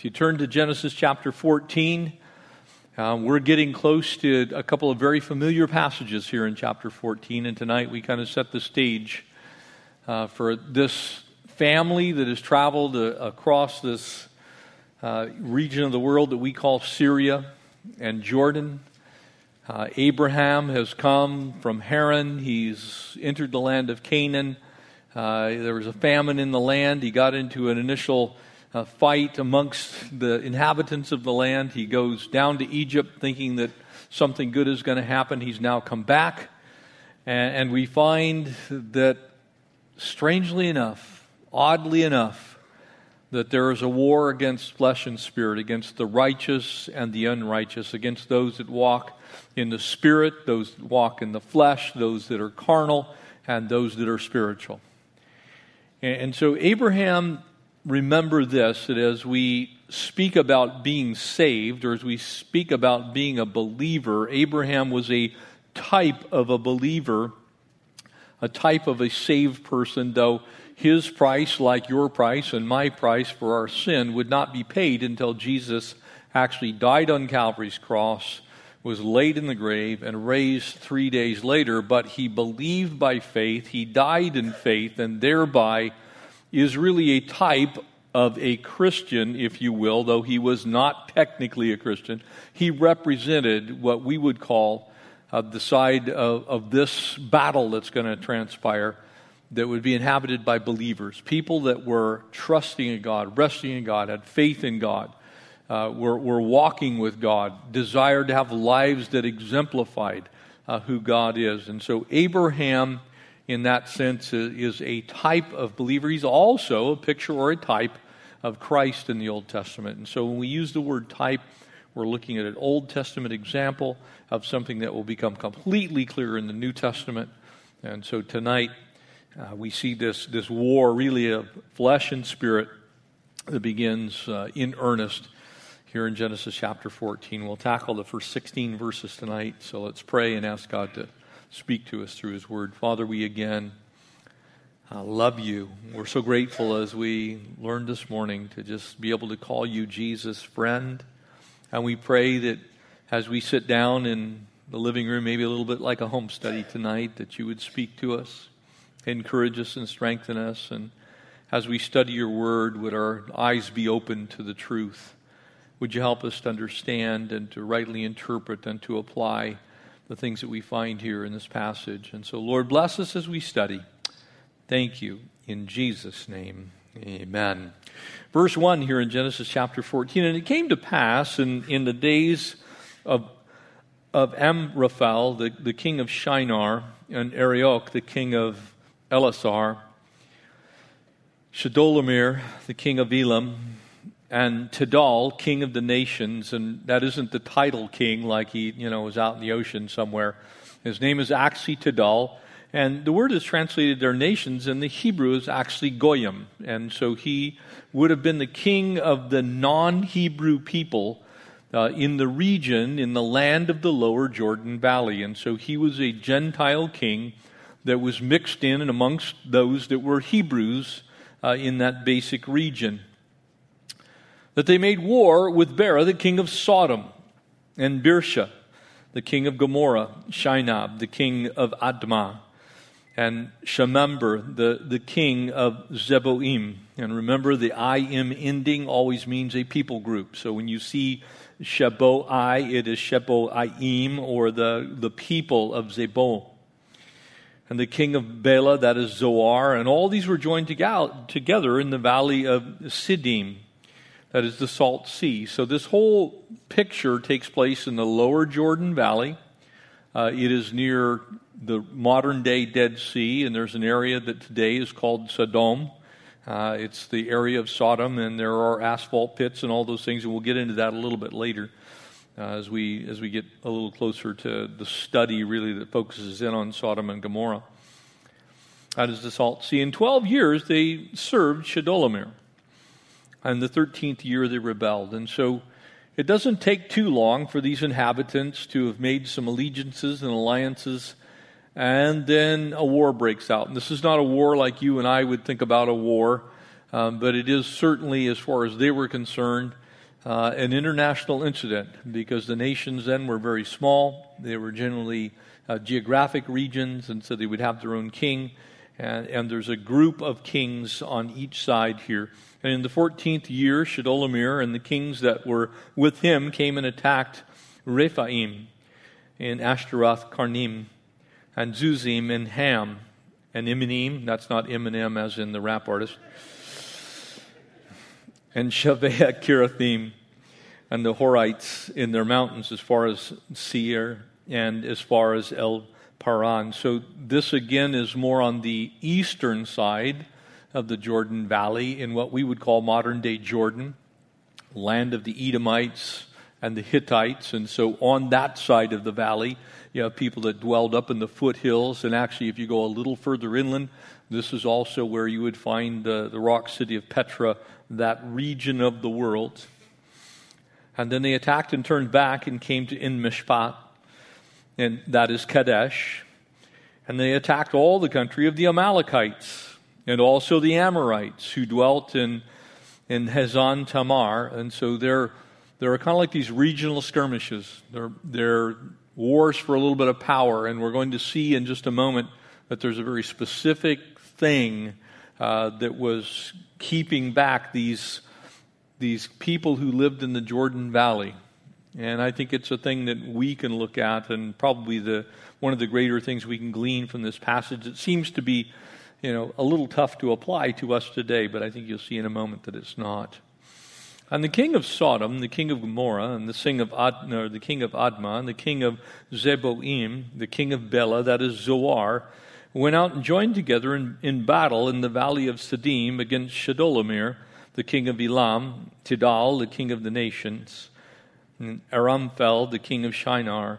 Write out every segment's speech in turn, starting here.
If you turn to Genesis chapter 14, uh, we're getting close to a couple of very familiar passages here in chapter 14, and tonight we kind of set the stage uh, for this family that has traveled uh, across this uh, region of the world that we call Syria and Jordan. Uh, Abraham has come from Haran, he's entered the land of Canaan. Uh, there was a famine in the land. He got into an initial uh, fight amongst the inhabitants of the land. He goes down to Egypt thinking that something good is going to happen. He's now come back. And, and we find that, strangely enough, oddly enough, that there is a war against flesh and spirit, against the righteous and the unrighteous, against those that walk in the spirit, those that walk in the flesh, those that are carnal, and those that are spiritual. And, and so Abraham remember this that as we speak about being saved, or as we speak about being a believer, Abraham was a type of a believer, a type of a saved person, though his price, like your price and my price for our sin, would not be paid until Jesus actually died on Calvary's cross, was laid in the grave, and raised three days later. But he believed by faith, he died in faith, and thereby is really a type of a Christian, if you will, though he was not technically a Christian. He represented what we would call uh, the side of, of this battle that's going to transpire that would be inhabited by believers, people that were trusting in God, resting in God, had faith in God, uh, were, were walking with God, desired to have lives that exemplified uh, who God is. And so Abraham in that sense, is a type of believer. He's also a picture or a type of Christ in the Old Testament. And so when we use the word type, we're looking at an Old Testament example of something that will become completely clear in the New Testament. And so tonight, uh, we see this, this war really of flesh and spirit that begins uh, in earnest here in Genesis chapter 14. We'll tackle the first 16 verses tonight. So let's pray and ask God to speak to us through His Word. Father, we again uh, love you. We're so grateful as we learned this morning to just be able to call you Jesus' friend. And we pray that as we sit down in the living room, maybe a little bit like a home study tonight, that you would speak to us, encourage us, and strengthen us. And as we study your word, would our eyes be open to the truth? Would you help us to understand and to rightly interpret and to apply? The things that we find here in this passage. And so, Lord, bless us as we study. Thank you. In Jesus' name, amen. Verse 1 here in Genesis chapter 14 And it came to pass in, in the days of, of Amraphel, the, the king of Shinar, and Arioch, the king of Ellasar, Chedorlaomer, the king of Elam, and Tidal, king of the nations, and that isn't the title king like he, you know, was out in the ocean somewhere. His name is actually Tidal, and the word is translated their nations, and the Hebrew is actually Goyim. And so he would have been the king of the non Hebrew people uh, in the region, in the land of the lower Jordan Valley. And so he was a Gentile king that was mixed in and amongst those that were Hebrews uh, in that basic region that they made war with Bera, the king of Sodom, and Birsha, the king of Gomorrah, Shinab, the king of Admah, and Shemeber, the, the king of Zeboim. And remember, the im ending always means a people group. So when you see Sheboi, it is Sheboim, or the, the people of Zebo. And the king of Bela, that is Zoar. And all these were joined together in the valley of Siddim that is the Salt Sea. So this whole picture takes place in the lower Jordan Valley. Uh, it is near the modern day Dead Sea, and there's an area that today is called Sodom. Uh, it's the area of Sodom, and there are asphalt pits and all those things, and we'll get into that a little bit later uh, as we as we get a little closer to the study really that focuses in on Sodom and Gomorrah. That is the Salt Sea. In 12 years, they served Chedorlaomer and the 13th year they rebelled. And so it doesn't take too long for these inhabitants to have made some allegiances and alliances, and then a war breaks out. And this is not a war like you and I would think about a war, um, but it is certainly, as far as they were concerned, uh, an international incident because the nations then were very small. They were generally uh, geographic regions, and so they would have their own king. And, and, there's a group of kings on each side here. And in the 14th year, Chedorlaomer and the kings that were with him came and attacked Rephaim in Ashteroth Karnaim, and Zuzim and Ham, and Iminim, that's not Eminem as in the rap artist, and Shaveh Kiriathim, and the Horites in their mountains as far as Seir and as far as El Paran. So this again is more on the eastern side of the Jordan Valley in what we would call modern day Jordan, land of the Edomites and the Hittites. And so on that side of the valley, you have people that dwelled up in the foothills. And actually, if you go a little further inland, this is also where you would find the, the rock city of Petra, that region of the world. And then they attacked and turned back and came to En Mishpat, and that is Kadesh. And they attacked all the country of the Amalekites and also the Amorites who dwelt in, in Hazan Tamar. And so there, there are kind of like these regional skirmishes. They're, they're wars for a little bit of power. And we're going to see in just a moment that there's a very specific thing uh, that was keeping back these, these people who lived in the Jordan Valley. And I think it's a thing that we can look at, and probably the, one of the greater things we can glean from this passage. It seems to be, you know, a little tough to apply to us today, but I think you'll see in a moment that it's not. And the king of Sodom, the king of Gomorrah, and the king of, Ad, no, the king of Admah, and the king of Zeboim, the king of Bela, that is Zoar, went out and joined together in, in battle in the valley of Siddim against Chedorlaomer, the king of Elam, Tidal, the king of the nations, and Amraphel, the king of Shinar,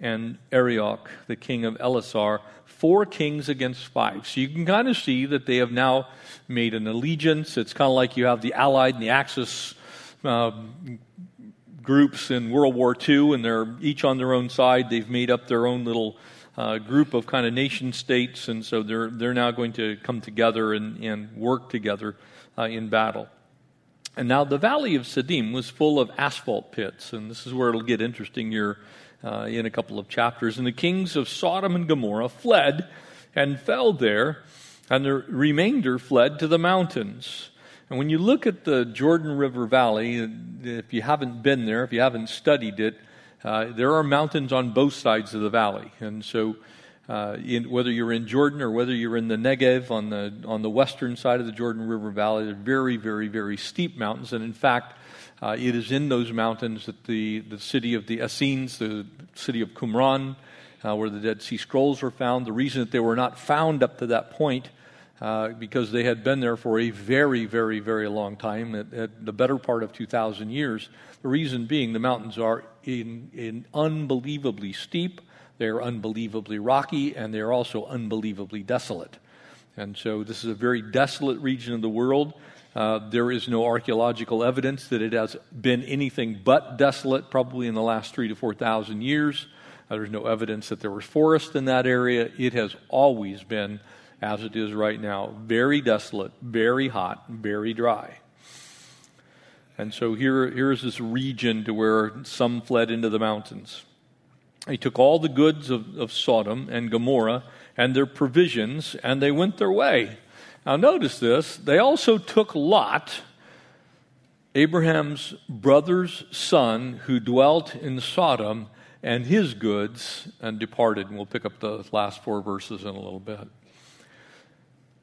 and Arioch, the king of Ellasar, four kings against five. So you can kind of see that they have now made an allegiance. It's kind of like you have the Allied and the Axis uh, groups in World War II, and they're each on their own side. They've made up their own little uh, group of kind of nation states, and so they're they're now going to come together and, and work together uh, in battle. And now the valley of Siddim was full of asphalt pits, and this is where it'll get interesting here uh, in a couple of chapters. And the kings of Sodom and Gomorrah fled and fell there, and the remainder fled to the mountains. And when you look at the Jordan River Valley, if you haven't been there, if you haven't studied it, uh, there are mountains on both sides of the valley. And so, uh, in, whether you're in Jordan or whether you're in the Negev on the, on the western side of the Jordan River Valley, they're very, very, very steep mountains. And in fact, uh, it is in those mountains that the, the city of the Essenes, the city of Qumran, uh, where the Dead Sea Scrolls were found, the reason that they were not found up to that point uh, because they had been there for a very, very, very long time, at, at, the better part of 2,000 years. The reason being the mountains are in, in unbelievably steep, they're unbelievably rocky, and they're also unbelievably desolate. And so this is a very desolate region of the world. Uh, there is no archaeological evidence that it has been anything but desolate, probably in the last three to 4,000 years. Uh, there's no evidence that there was forest in that area. It has always been as it is right now. Very desolate, very hot, very dry. And so here, here is this region to where some fled into the mountains. He took all the goods of, of Sodom and Gomorrah and their provisions, and they went their way. Now, notice this. They also took Lot, Abraham's brother's son, who dwelt in Sodom, and his goods, and departed. And we'll pick up the last four verses in a little bit.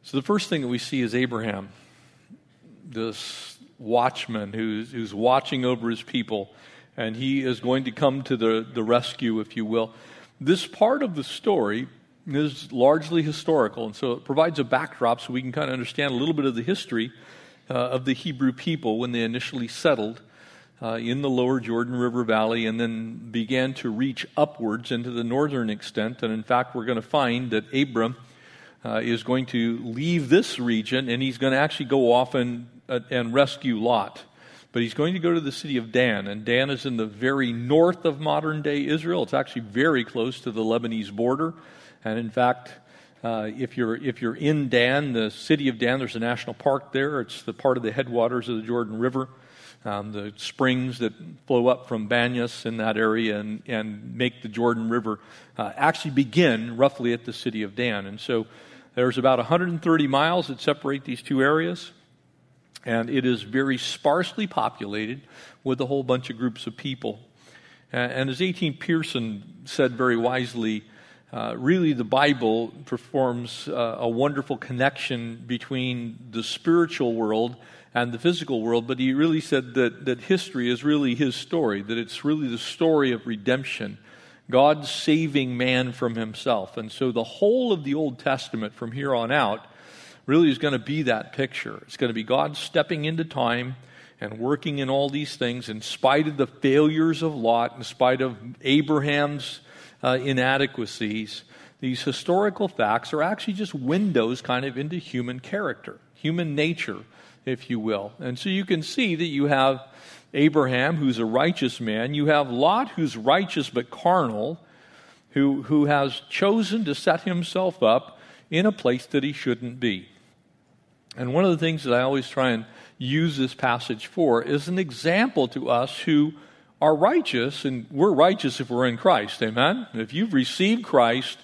So, the first thing that we see is Abraham, this watchman who's, who's watching over his people, and he is going to come to the, the rescue, if you will. This part of the story is largely historical, and so it provides a backdrop so we can kind of understand a little bit of the history uh, of the Hebrew people when they initially settled uh, in the lower Jordan River Valley and then began to reach upwards into the northern extent. And in fact, we're going to find that Abram uh, is going to leave this region and he's going to actually go off and, uh, and rescue Lot. But he's going to go to the city of Dan, and Dan is in the very north of modern day Israel. It's actually very close to the Lebanese border. And in fact, uh, if, you're, if you're in Dan, the city of Dan, there's a national park there. It's the part of the headwaters of the Jordan River. um, the springs that flow up from Banyas in that area and, and make the Jordan River, uh, actually begin roughly at the city of Dan. And so there's about 130 miles that separate these two areas, and it is very sparsely populated with a whole bunch of groups of people. And as A.T. Pierson said very wisely, uh, really the Bible performs uh, a wonderful connection between the spiritual world and the physical world, but he really said that, that history is really his story, that it's really the story of redemption, God saving man from himself. And so the whole of the Old Testament from here on out really is going to be that picture. It's going to be God stepping into time and working in all these things in spite of the failures of Lot, in spite of Abraham's uh, inadequacies. These historical facts are actually just windows kind of into human character, human nature if you will. And so you can see that you have Abraham, who's a righteous man. You have Lot, who's righteous but carnal, who, who has chosen to set himself up in a place that he shouldn't be. And one of the things that I always try and use this passage for is an example to us who are righteous, and we're righteous if we're in Christ. Amen? If you've received Christ,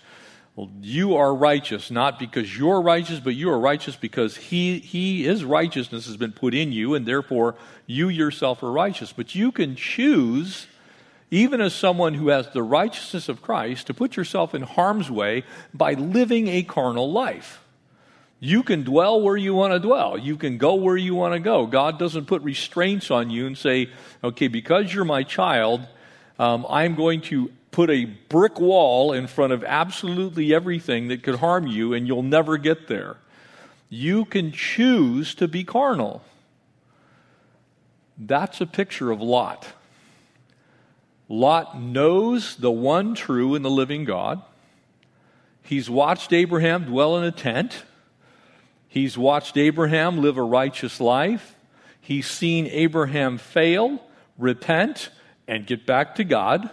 well, you are righteous, not because you're righteous, but you are righteous because he, he, His righteousness has been put in you, and therefore you yourself are righteous. But you can choose, even as someone who has the righteousness of Christ, to put yourself in harm's way by living a carnal life. You can dwell where you want to dwell. You can go where you want to go. God doesn't put restraints on you and say, okay, because you're my child, um, I'm going to put a brick wall in front of absolutely everything that could harm you, and you'll never get there. You can choose to be carnal. That's a picture of Lot. Lot knows the one true and the living God. He's watched Abraham dwell in a tent. He's watched Abraham live a righteous life. He's seen Abraham fail, repent, and get back to God.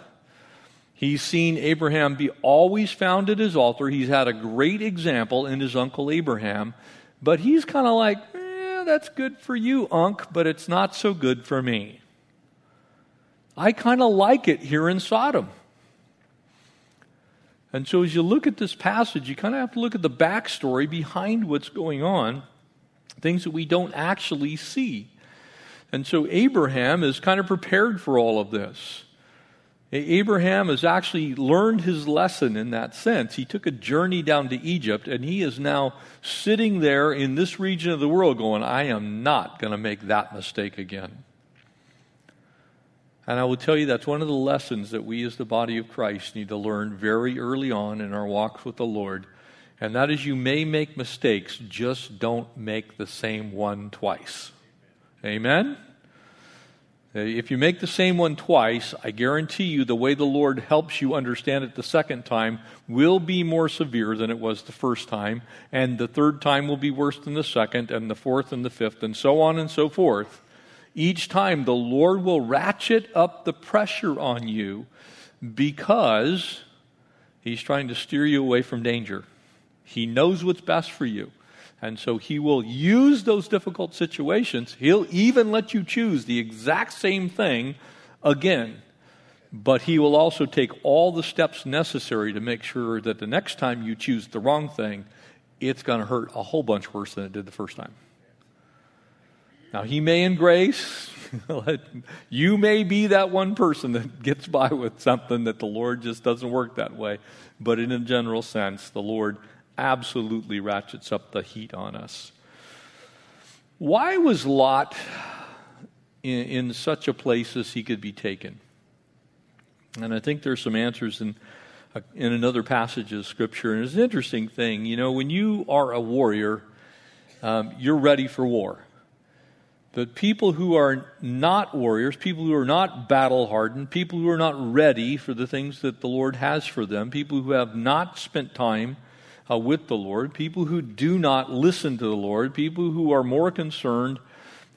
He's seen Abraham be always found at his altar. He's had a great example in his uncle Abraham, but he's kind of like, eh, that's good for you, Unc, but it's not so good for me. I kind of like it here in Sodom. And so as you look at this passage, you kind of have to look at the backstory behind what's going on, things that we don't actually see. And so Abraham is kind of prepared for all of this. Abraham has actually learned his lesson in that sense. He took a journey down to Egypt, and he is now sitting there in this region of the world going, I am not going to make that mistake again. And I will tell you that's one of the lessons that we as the body of Christ need to learn very early on in our walks with the Lord. And that is you may make mistakes, just don't make the same one twice. Amen? If you make the same one twice, I guarantee you the way the Lord helps you understand it the second time will be more severe than it was the first time, and the third time will be worse than the second, and the fourth and the fifth, and so on and so forth. Each time the Lord will ratchet up the pressure on you because He's trying to steer you away from danger. He knows what's best for you. And so he will use those difficult situations. He'll even let you choose the exact same thing again. But he will also take all the steps necessary to make sure that the next time you choose the wrong thing, it's going to hurt a whole bunch worse than it did the first time. Now, he may, in grace, you may be that one person that gets by with something that the Lord just doesn't work that way. But in a general sense, the Lord absolutely ratchets up the heat on us. Why was Lot in, in such a place as he could be taken? And I think there's some answers in in another passage of Scripture. And it's an interesting thing. You know, when you are a warrior, um, you're ready for war. But people who are not warriors, people who are not battle hardened, people who are not ready for the things that the Lord has for them, people who have not spent time uh, with the Lord, people who do not listen to the Lord, people who are more concerned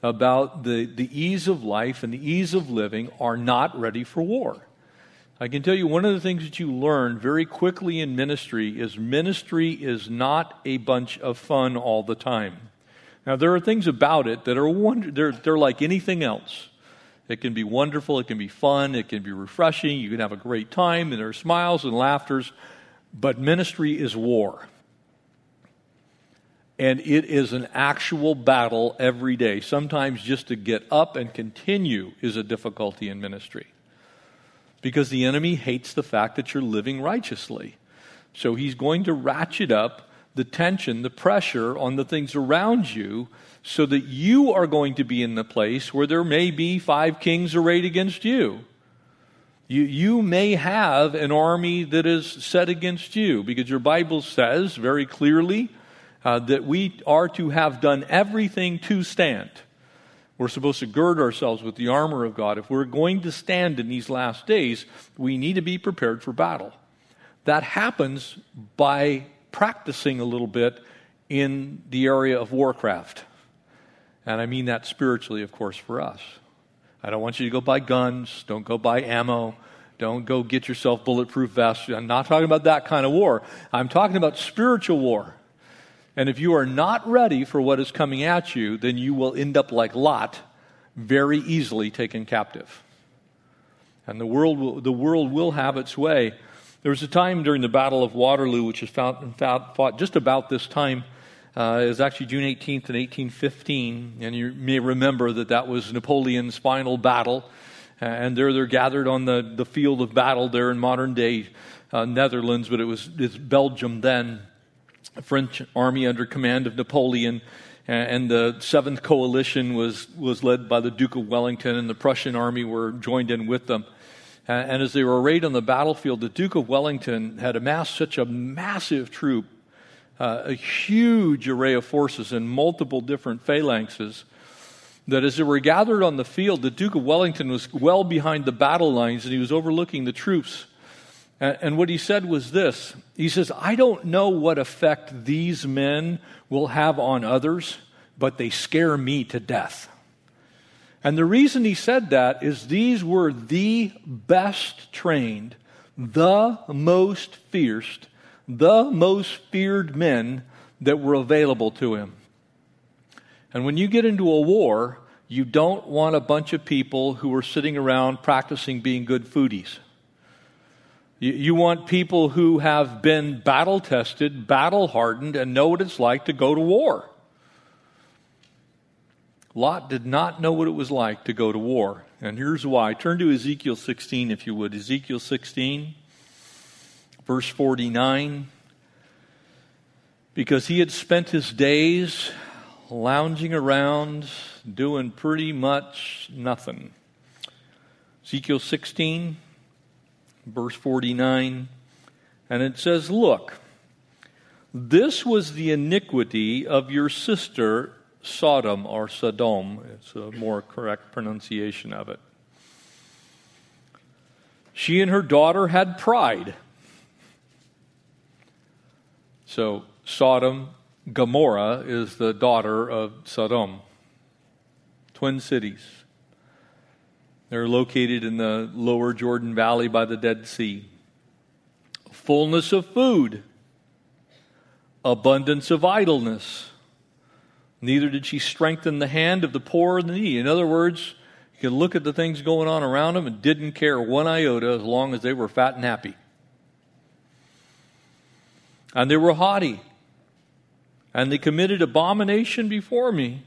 about the, the ease of life and the ease of living are not ready for war. I can tell you one of the things that you learn very quickly in ministry is ministry is not a bunch of fun all the time. Now, there are things about it that are wonder, they're, they're like anything else. It can be wonderful, it can be fun, it can be refreshing, you can have a great time, and there are smiles and laughters, but ministry is war. And it is an actual battle every day. Sometimes just to get up and continue is a difficulty in ministry because the enemy hates the fact that you're living righteously. So he's going to ratchet up the tension, the pressure on the things around you so that you are going to be in the place where there may be five kings arrayed against you. You, you may have an army that is set against you because your Bible says very clearly uh, that we are to have done everything to stand. We're supposed to gird ourselves with the armor of God. If we're going to stand in these last days, we need to be prepared for battle. That happens by practicing a little bit in the area of warcraft. And I mean that spiritually, of course, for us. I don't want you to go buy guns, don't go buy ammo, don't go get yourself bulletproof vests. I'm not talking about that kind of war. I'm talking about spiritual war. And if you are not ready for what is coming at you, then you will end up like Lot, very easily taken captive. And the world will, the world will have its way. There was a time during the Battle of Waterloo, which was fought, fought just about this time. Uh, it was actually June 18th in 1815, and you may remember that that was Napoleon's final battle. And there they're gathered on the, the field of battle there in modern day uh, Netherlands, but it was it's Belgium then. French army under command of Napoleon, and the Seventh Coalition was, was led by the Duke of Wellington, and the Prussian army were joined in with them. And as they were arrayed on the battlefield, the Duke of Wellington had amassed such a massive troop, uh, a huge array of forces in multiple different phalanxes, that as they were gathered on the field, the Duke of Wellington was well behind the battle lines and he was overlooking the troops. And what he said was this He says, I don't know what effect these men will have on others, but they scare me to death. And the reason he said that is these were the best trained, the most fierce, the most feared men that were available to him. And when you get into a war, you don't want a bunch of people who are sitting around practicing being good foodies. You, you want people who have been battle tested, battle hardened, and know what it's like to go to war. Lot did not know what it was like to go to war. And here's why. Turn to Ezekiel 16, if you would. Ezekiel 16, verse 49. Because he had spent his days lounging around, doing pretty much nothing. Ezekiel 16, verse 49. And it says, Look, this was the iniquity of your sister Sodom or Sodom. It's a more correct pronunciation of it. She and her daughter had pride. So, Sodom, Gomorrah is the daughter of Sodom. Twin cities. They're located in the lower Jordan Valley by the Dead Sea. Fullness of food, abundance of idleness Neither did she strengthen the hand of the poor and the needy. In other words, you could look at the things going on around them and didn't care one iota as long as they were fat and happy. And they were haughty. And they committed abomination before me.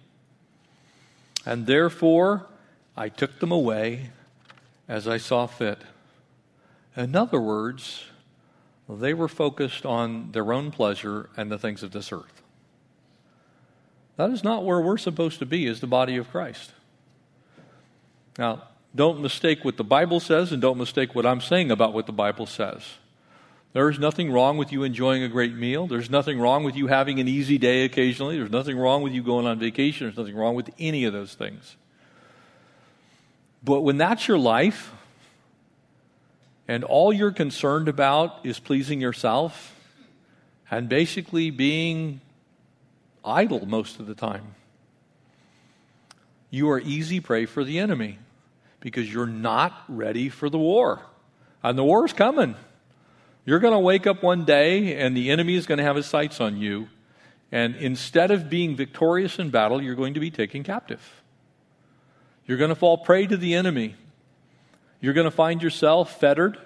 And therefore, I took them away as I saw fit. In other words, they were focused on their own pleasure and the things of this earth. That is not where we're supposed to be as the body of Christ. Now, don't mistake what the Bible says and don't mistake what I'm saying about what the Bible says. There is nothing wrong with you enjoying a great meal. There's nothing wrong with you having an easy day occasionally. There's nothing wrong with you going on vacation. There's nothing wrong with any of those things. But when that's your life and all you're concerned about is pleasing yourself and basically being idle most of the time. You are easy prey for the enemy because you're not ready for the war. And the war's coming. You're going to wake up one day and the enemy is going to have his sights on you. And instead of being victorious in battle, you're going to be taken captive. You're going to fall prey to the enemy. You're going to find yourself fettered.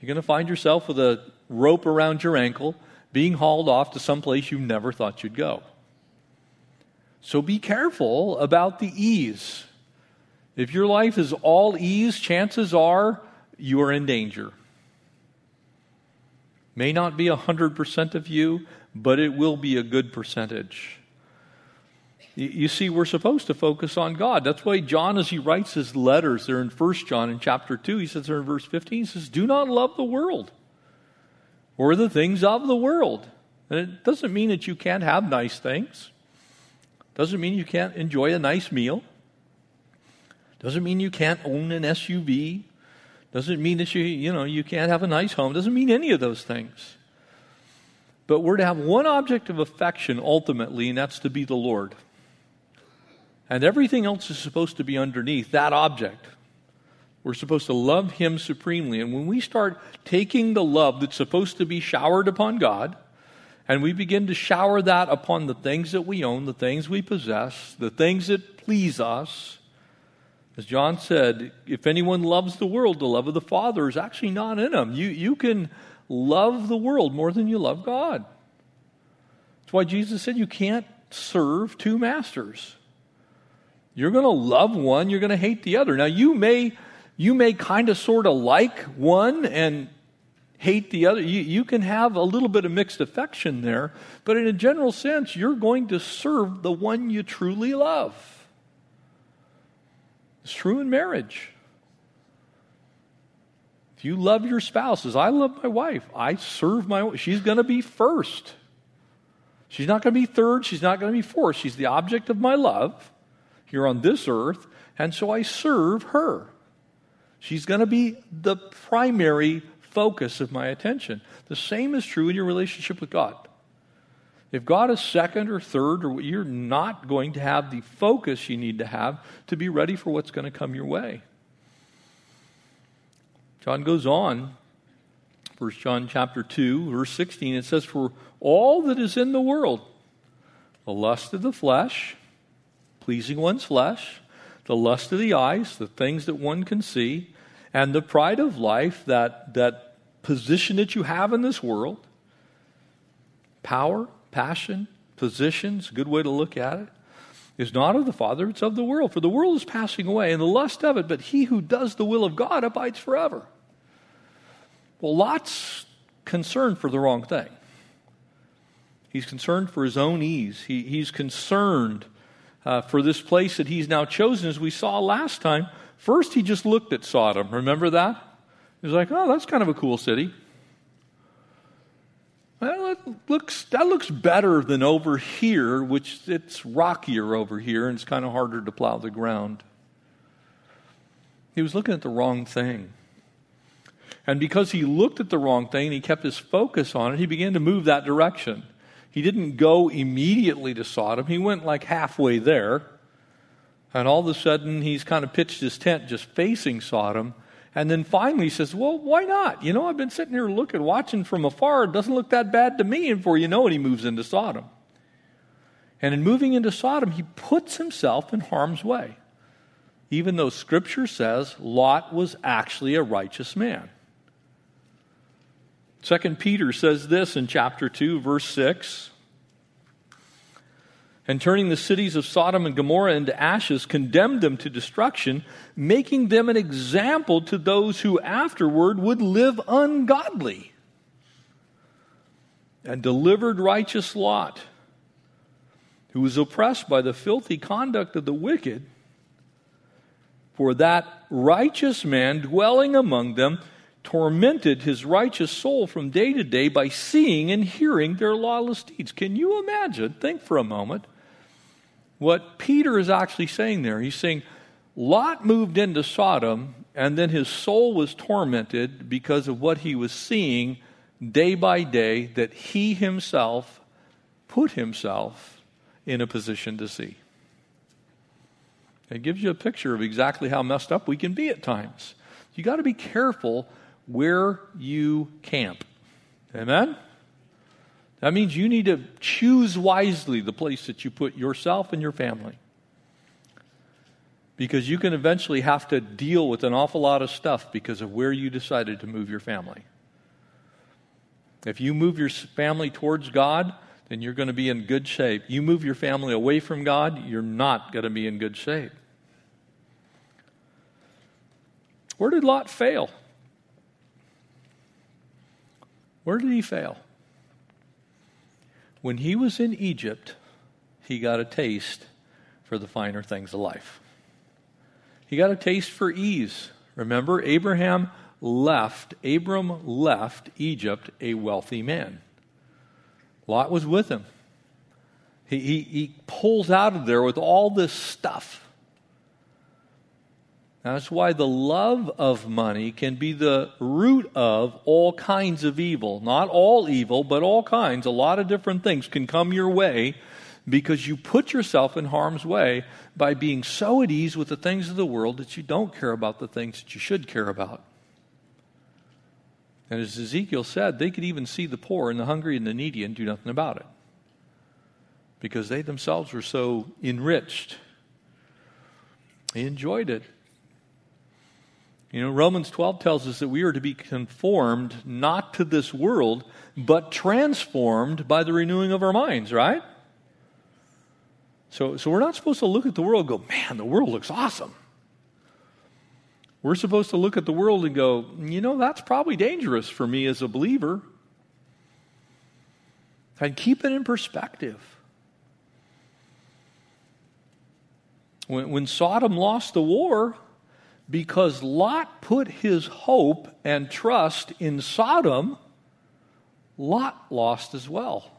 You're going to find yourself with a rope around your ankle, being hauled off to some place you never thought you'd go. So be careful about the ease. If your life is all ease, chances are you are in danger. May not be 100% of you, but it will be a good percentage. You see, we're supposed to focus on God. That's why John, as he writes his letters they're in 1 John in chapter 2, he says there in verse 15, he says, Do not love the world or the things of the world. And it doesn't mean that you can't have nice things. Doesn't mean you can't enjoy a nice meal. Doesn't mean you can't own an SUV. Doesn't mean that you, you know, you can't have a nice home. Doesn't mean any of those things. But we're to have one object of affection ultimately, and that's to be the Lord. And everything else is supposed to be underneath that object. We're supposed to love Him supremely. And when we start taking the love that's supposed to be showered upon God, and we begin to shower that upon the things that we own, the things we possess, the things that please us, as John said, if anyone loves the world, the love of the Father is actually not in him. You, you can love the world more than you love God. That's why Jesus said you can't serve two masters. You're going to love one, you're going to hate the other. Now, you may, you may kind of sort of like one and hate the other. You, you can have a little bit of mixed affection there, but in a general sense, you're going to serve the one you truly love. It's true in marriage. If you love your spouse as I love my wife, I serve my wife. She's going to be first. She's not going to be third. She's not going to be fourth. She's the object of my love here on this earth, and so I serve her. She's going to be the primary focus of my attention. The same is true in your relationship with God. If God is second or third, or you're not going to have the focus you need to have to be ready for what's going to come your way. John goes on, 1 John chapter 2, verse 16, it says, For all that is in the world, the lust of the flesh, pleasing one's flesh, the lust of the eyes, the things that one can see, and the pride of life, that, that position that you have in this world, power, passion, positions, good way to look at it, is not of the Father, it's of the world. For the world is passing away and the lust of it, but he who does the will of God abides forever. Well, Lot's concerned for the wrong thing. He's concerned for his own ease. He, he's concerned uh, for this place that he's now chosen, as we saw last time. First, he just looked at Sodom. Remember that? He was like, oh, that's kind of a cool city. Well, that looks, that looks better than over here, which it's rockier over here and it's kind of harder to plow the ground. He was looking at the wrong thing. And because he looked at the wrong thing and he kept his focus on it, he began to move that direction. He didn't go immediately to Sodom, he went like halfway there. And all of a sudden, he's kind of pitched his tent just facing Sodom. And then finally he says, Well, why not? You know, I've been sitting here looking, watching from afar. It doesn't look that bad to me. And before you know it, he moves into Sodom. And in moving into Sodom, he puts himself in harm's way. Even though Scripture says Lot was actually a righteous man. Second Peter says this in chapter 2, verse 6. And turning the cities of Sodom and Gomorrah into ashes, condemned them to destruction, making them an example to those who afterward would live ungodly. And delivered righteous Lot, who was oppressed by the filthy conduct of the wicked. For that righteous man dwelling among them tormented his righteous soul from day to day by seeing and hearing their lawless deeds. Can you imagine? Think for a moment what Peter is actually saying there. He's saying Lot moved into Sodom, and then his soul was tormented because of what he was seeing day by day that he himself put himself in a position to see. It gives you a picture of exactly how messed up we can be at times. You got to be careful where you camp. Amen? That means you need to choose wisely the place that you put yourself and your family. because you can eventually have to deal with an awful lot of stuff because of where you decided to move your family. If you move your family towards God, then you're going to be in good shape. You move your family away from God, you're not going to be in good shape. Where did Lot fail? Where did he fail? When he was in Egypt, he got a taste for the finer things of life. He got a taste for ease. Remember, Abraham left, Abram left Egypt a wealthy man. Lot was with him. He, he, he pulls out of there with all this stuff. That's why the love of money can be the root of all kinds of evil. Not all evil, but all kinds. A lot of different things can come your way because you put yourself in harm's way by being so at ease with the things of the world that you don't care about the things that you should care about. And as Ezekiel said, they could even see the poor and the hungry and the needy and do nothing about it because they themselves were so enriched. They enjoyed it. You know, Romans 12 tells us that we are to be conformed not to this world, but transformed by the renewing of our minds, right? So, so we're not supposed to look at the world and go, man, the world looks awesome. We're supposed to look at the world and go, you know, that's probably dangerous for me as a believer. And keep it in perspective. When, when Sodom lost the war, because Lot put his hope and trust in Sodom, Lot lost as well.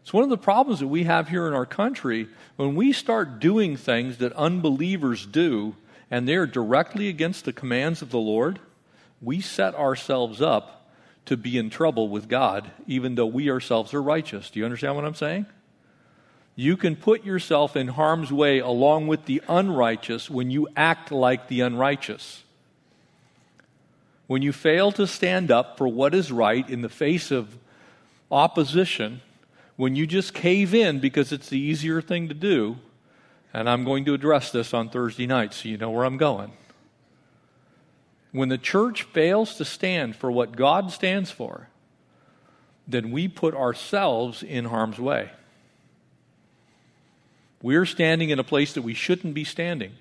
It's one of the problems that we have here in our country. When we start doing things that unbelievers do, and they're directly against the commands of the Lord, we set ourselves up to be in trouble with God, even though we ourselves are righteous. Do you understand what I'm saying? You can put yourself in harm's way along with the unrighteous when you act like the unrighteous. When you fail to stand up for what is right in the face of opposition, when you just cave in because it's the easier thing to do, and I'm going to address this on Thursday night so you know where I'm going. When the church fails to stand for what God stands for, then we put ourselves in harm's way. We're standing in a place that we shouldn't be standing.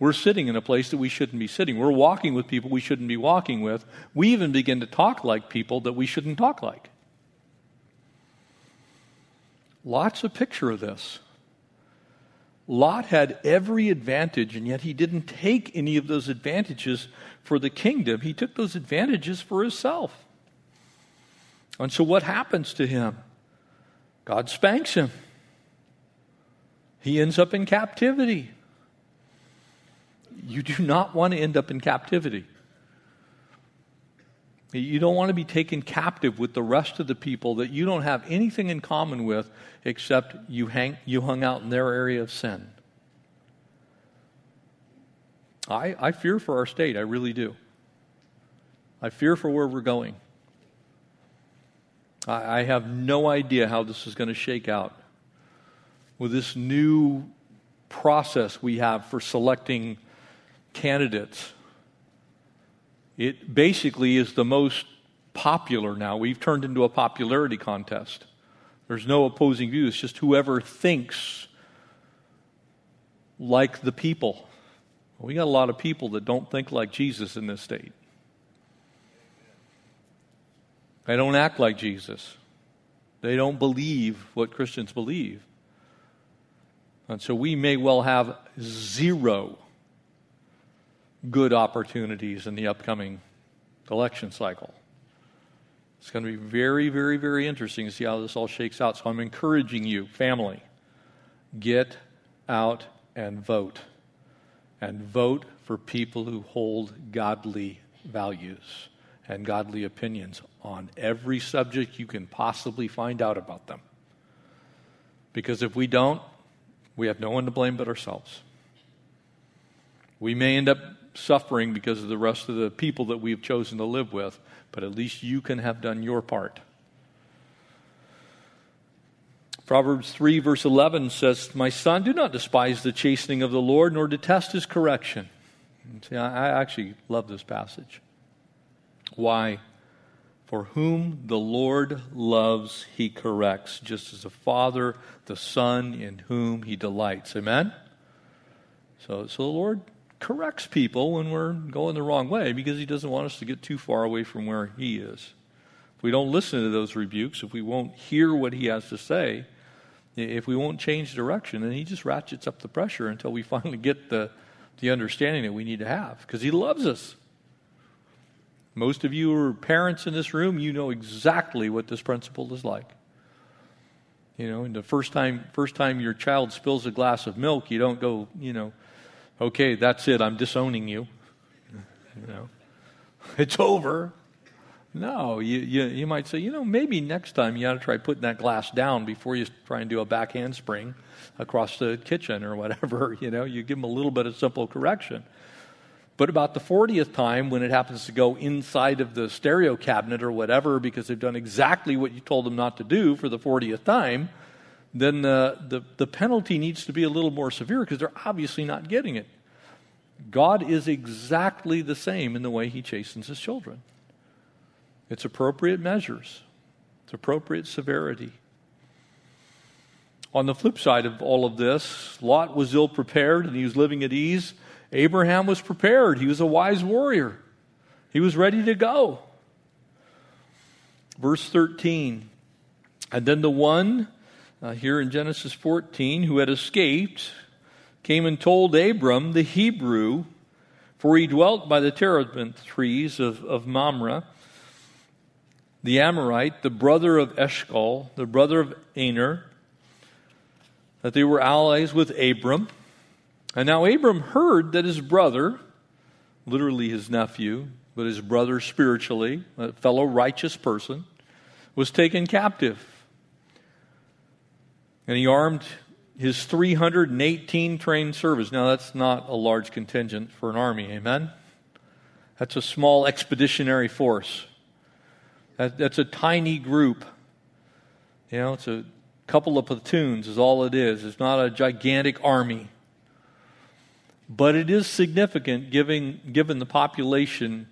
We're sitting in a place that we shouldn't be sitting. We're walking with people we shouldn't be walking with. We even begin to talk like people that we shouldn't talk like. Lots of picture of this. Lot had every advantage, and yet he didn't take any of those advantages for the kingdom. He took those advantages for himself. And so, what happens to him? God spanks him. He ends up in captivity. You do not want to end up in captivity. You don't want to be taken captive with the rest of the people that you don't have anything in common with except you, hang, you hung out in their area of sin. I, I fear for our state, I really do. I fear for where we're going. I, I have no idea how this is going to shake out with this new process we have for selecting candidates it basically is the most popular now. We've turned into a popularity contest. There's no opposing view. It's just whoever thinks like the people. We got a lot of people that don't think like Jesus in this state. They don't act like Jesus. They don't believe what Christians believe. And so we may well have zero good opportunities in the upcoming election cycle. It's going to be very, very, very interesting to see how this all shakes out. So I'm encouraging you, family, get out and vote. And vote for people who hold godly values and godly opinions on every subject you can possibly find out about them. Because if we don't, we have no one to blame but ourselves. We may end up suffering because of the rest of the people that we've chosen to live with, but at least you can have done your part. Proverbs 3, verse 11 says, My son, do not despise the chastening of the Lord, nor detest his correction. See, I actually love this passage. Why? For whom the Lord loves, he corrects, just as a father, the son in whom he delights. Amen? So, so the Lord corrects people when we're going the wrong way because he doesn't want us to get too far away from where he is. If we don't listen to those rebukes, if we won't hear what he has to say, if we won't change direction, then he just ratchets up the pressure until we finally get the, the understanding that we need to have because he loves us. Most of you are parents in this room, you know exactly what this principle is like. You know, and the first time first time your child spills a glass of milk, you don't go, you know, okay, that's it, I'm disowning you. You know. It's over. No, you, you, you might say, you know, maybe next time you ought to try putting that glass down before you try and do a back handspring across the kitchen or whatever. You know, you give them a little bit of simple correction. But about the 40th time, when it happens to go inside of the stereo cabinet or whatever, because they've done exactly what you told them not to do for the 40th time, then the, the, the penalty needs to be a little more severe because they're obviously not getting it. God is exactly the same in the way he chastens his children. It's appropriate measures, it's appropriate severity. On the flip side of all of this, Lot was ill prepared and he was living at ease. Abraham was prepared, he was a wise warrior, he was ready to go. Verse 13. And then the one uh, here in Genesis 14 who had escaped came and told Abram, the Hebrew, for he dwelt by the terebinth trees of, of Mamre, the Amorite, the brother of Eshcol, the brother of Aner, that they were allies with Abram. And now Abram heard that his brother, literally his nephew, but his brother spiritually, a fellow righteous person, was taken captive. And he armed his 318 trained servants. Now, that's not a large contingent for an army, amen? That's a small expeditionary force. That, that's a tiny group. You know, it's a couple of platoons, is all it is. It's not a gigantic army. But it is significant given, given the population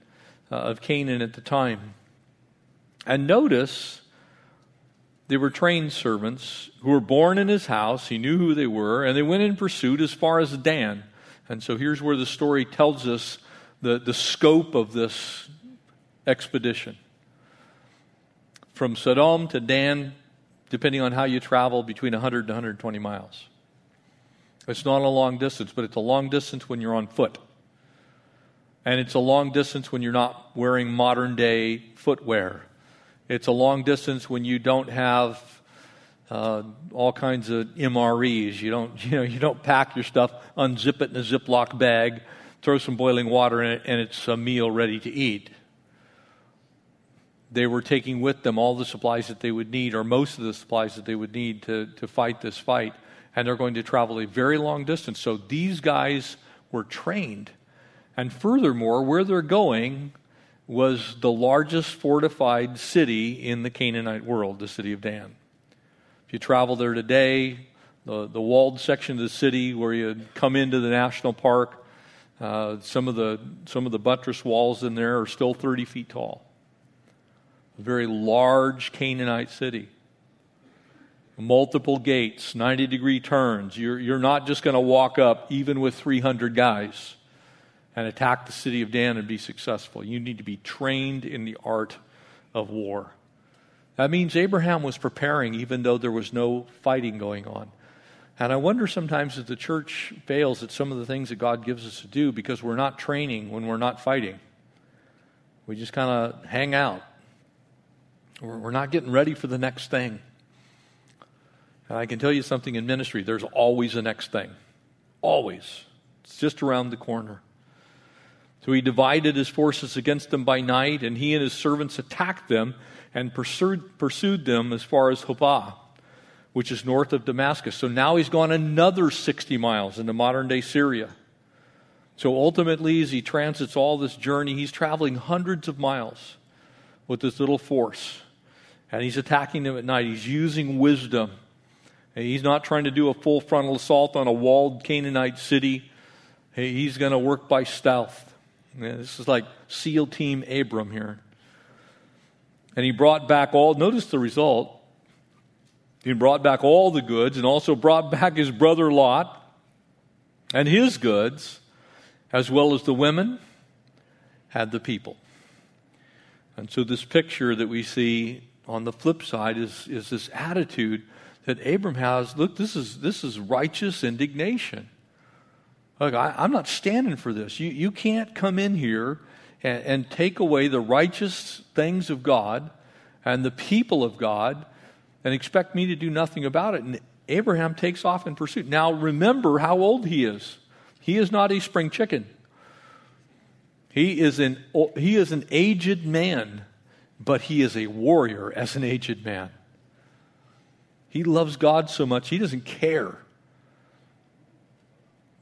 uh, of Canaan at the time. And notice they were trained servants who were born in his house. He knew who they were, and they went in pursuit as far as Dan. And so here's where the story tells us the, the scope of this expedition from Sodom to Dan, depending on how you travel, between 100 to 120 miles. It's not a long distance, but it's a long distance when you're on foot. And it's a long distance when you're not wearing modern day footwear. It's a long distance when you don't have uh, all kinds of MREs. You don't, you know, you don't pack your stuff, unzip it in a Ziploc bag, throw some boiling water in it, and it's a meal ready to eat they were taking with them all the supplies that they would need, or most of the supplies that they would need to, to fight this fight. And they're going to travel a very long distance. So these guys were trained. And furthermore, where they're going was the largest fortified city in the Canaanite world, the city of Dan. If you travel there today, the, the walled section of the city where you come into the national park, uh, some, of the, some of the buttress walls in there are still 30 feet tall a very large Canaanite city. Multiple gates, 90 degree turns. You're, you're not just going to walk up, even with 300 guys, and attack the city of Dan and be successful. You need to be trained in the art of war. That means Abraham was preparing, even though there was no fighting going on. And I wonder sometimes if the church fails at some of the things that God gives us to do because we're not training when we're not fighting. We just kind of hang out we're not getting ready for the next thing. And I can tell you something in ministry there's always a next thing. Always. It's just around the corner. So he divided his forces against them by night, and he and his servants attacked them and pursued, pursued them as far as Hobah, which is north of Damascus. So now he's gone another 60 miles into modern day Syria. So ultimately, as he transits all this journey, he's traveling hundreds of miles with this little force and he's attacking them at night. He's using wisdom. He's not trying to do a full frontal assault on a walled Canaanite city. He's going to work by stealth. This is like SEAL Team Abram here. And he brought back all, notice the result. He brought back all the goods and also brought back his brother Lot and his goods, as well as the women, had the people. And so, this picture that we see on the flip side is, is this attitude that Abram has look, this is, this is righteous indignation. Look, I, am not standing for this. You, you can't come in here and, and take away the righteous things of God and the people of God and expect me to do nothing about it. And Abraham takes off in pursuit. Now, remember how old he is. He is not a spring chicken. He is an, he is an aged man, but he is a warrior as an aged man. He loves God so much, he doesn't care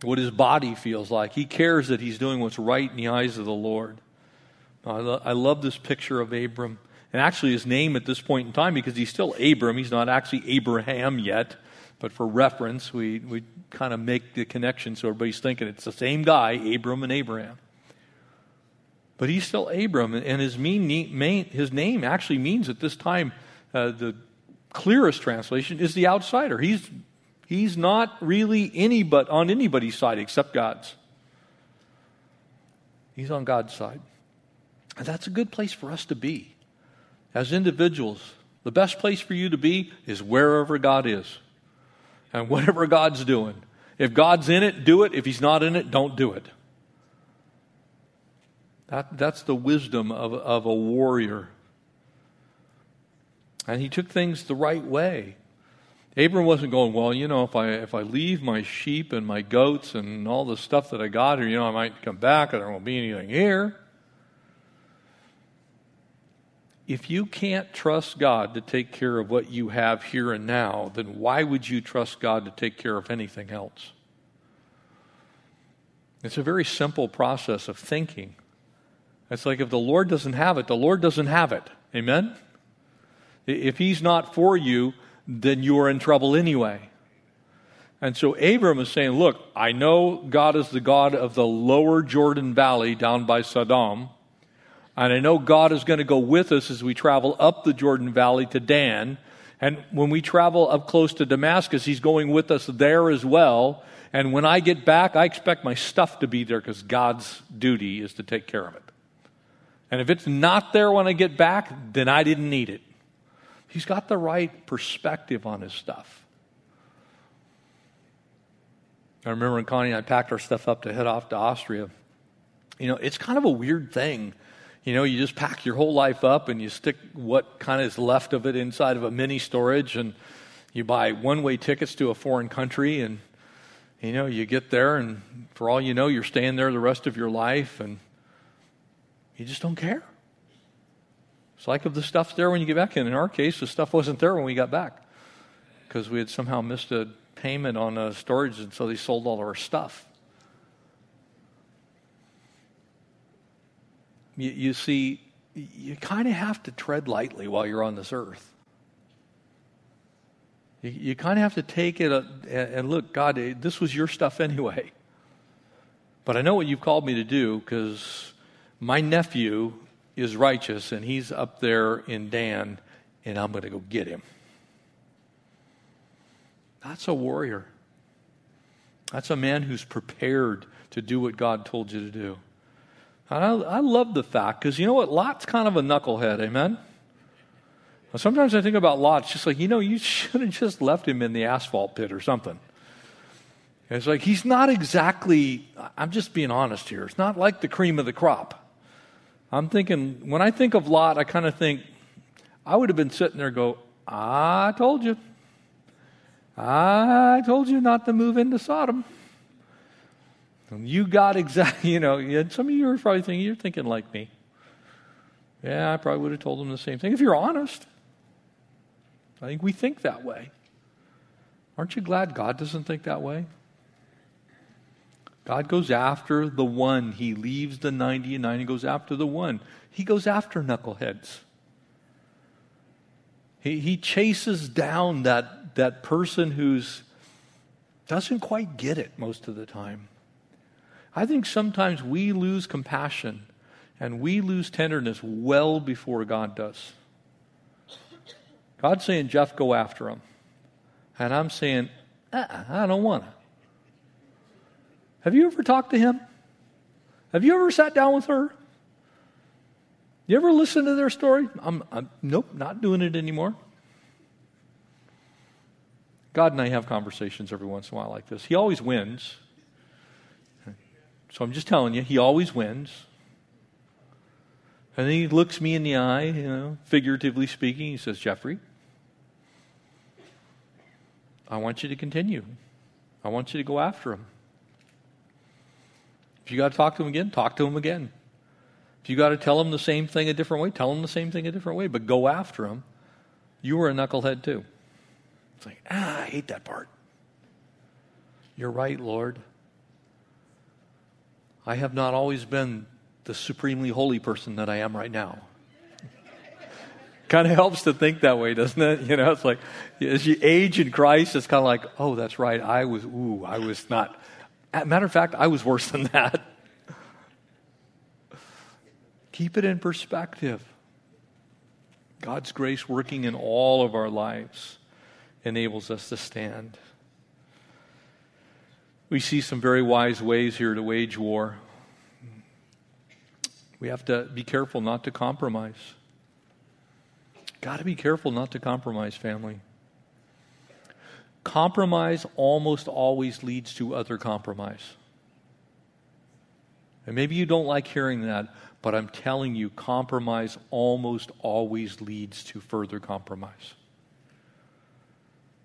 what his body feels like. He cares that he's doing what's right in the eyes of the Lord. I, lo- I love this picture of Abram. And actually, his name at this point in time, because he's still Abram, he's not actually Abraham yet. But for reference, we, we kind of make the connection so everybody's thinking it's the same guy, Abram and Abraham. But he's still Abram, and his, mean, his name actually means at this time, uh, the clearest translation is the outsider. He's, he's not really any but on anybody's side except God's. He's on God's side. And that's a good place for us to be. As individuals, the best place for you to be is wherever God is and whatever God's doing. If God's in it, do it. If He's not in it, don't do it. That, that's the wisdom of, of a warrior. And he took things the right way. Abram wasn't going, well, you know, if I, if I leave my sheep and my goats and all the stuff that I got here, you know, I might come back and there won't be anything here. if you can't trust God to take care of what you have here and now, then why would you trust God to take care of anything else? It's a very simple process of thinking. It's like if the Lord doesn't have it, the Lord doesn't have it. Amen? If He's not for you, then you are in trouble anyway. And so Abram is saying, Look, I know God is the God of the lower Jordan Valley down by Sodom. And I know God is going to go with us as we travel up the Jordan Valley to Dan. And when we travel up close to Damascus, He's going with us there as well. And when I get back, I expect my stuff to be there because God's duty is to take care of it. And if it's not there when I get back, then I didn't need it. He's got the right perspective on his stuff. I remember when Connie and I packed our stuff up to head off to Austria. You know, it's kind of a weird thing you know, you just pack your whole life up and you stick what kind of is left of it inside of a mini storage and you buy one way tickets to a foreign country and, you know, you get there and for all you know, you're staying there the rest of your life and you just don't care. It's like if the stuff's there when you get back in. In our case, the stuff wasn't there when we got back because we had somehow missed a payment on a storage and so they sold all our stuff. You, you see, you kind of have to tread lightly while you're on this earth. You, you kind of have to take it a, and look, God, eh, this was your stuff anyway. But I know what you've called me to do because my nephew is righteous and he's up there in Dan, and I'm going to go get him. That's a warrior. That's a man who's prepared to do what God told you to do. And I, I love the fact, because you know what? Lot's kind of a knucklehead, amen? Sometimes I think about Lot, it's just like, you know, you should have just left him in the asphalt pit or something. It's like he's not exactly, I'm just being honest here, it's not like the cream of the crop. I'm thinking, when I think of Lot, I kind of think, I would have been sitting there go, I told you. I told you not to move into Sodom. You got exactly, you know, some of you are probably thinking, you're thinking like me. Yeah, I probably would have told them the same thing. If you're honest, I think we think that way. Aren't you glad God doesn't think that way? God goes after the one. He leaves the 90 and 9 and goes after the one. He goes after knuckleheads. He, he chases down that, that person who's doesn't quite get it most of the time. I think sometimes we lose compassion and we lose tenderness well before God does. God's saying, Jeff, go after him. And I'm saying, uh-uh, I don't want to. Have you ever talked to him? Have you ever sat down with her? You ever listen to their story? I'm, I'm, nope, not doing it anymore. God and I have conversations every once in a while like this. He always wins. So I'm just telling you, he always wins. And then he looks me in the eye, you know, figuratively speaking. He says, Jeffrey, I want you to continue. I want you to go after him. You got to talk to him again, talk to him again. If you got to tell him the same thing a different way, tell him the same thing a different way, but go after him. You were a knucklehead too. It's like, ah, I hate that part. You're right, Lord. I have not always been the supremely holy person that I am right now. kind of helps to think that way, doesn't it? You know, it's like as you age in Christ, it's kind of like, oh, that's right. I was, ooh, I was not. Matter of fact, I was worse than that. Keep it in perspective. God's grace working in all of our lives enables us to stand. We see some very wise ways here to wage war. We have to be careful not to compromise. Got to be careful not to compromise, family. Compromise almost always leads to other compromise. And maybe you don't like hearing that, but I'm telling you, compromise almost always leads to further compromise.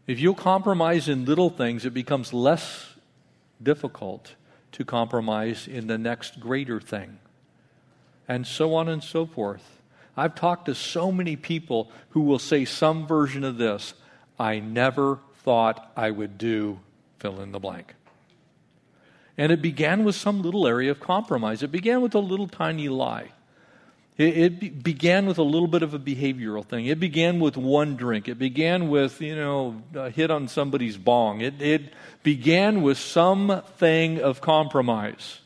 If you'll compromise in little things, it becomes less difficult to compromise in the next greater thing. And so on and so forth. I've talked to so many people who will say some version of this I never thought I would do fill in the blank. And it began with some little area of compromise. It began with a little tiny lie. It, it be, began with a little bit of a behavioral thing. It began with one drink. It began with, you know, a hit on somebody's bong. It, it began with something of compromise.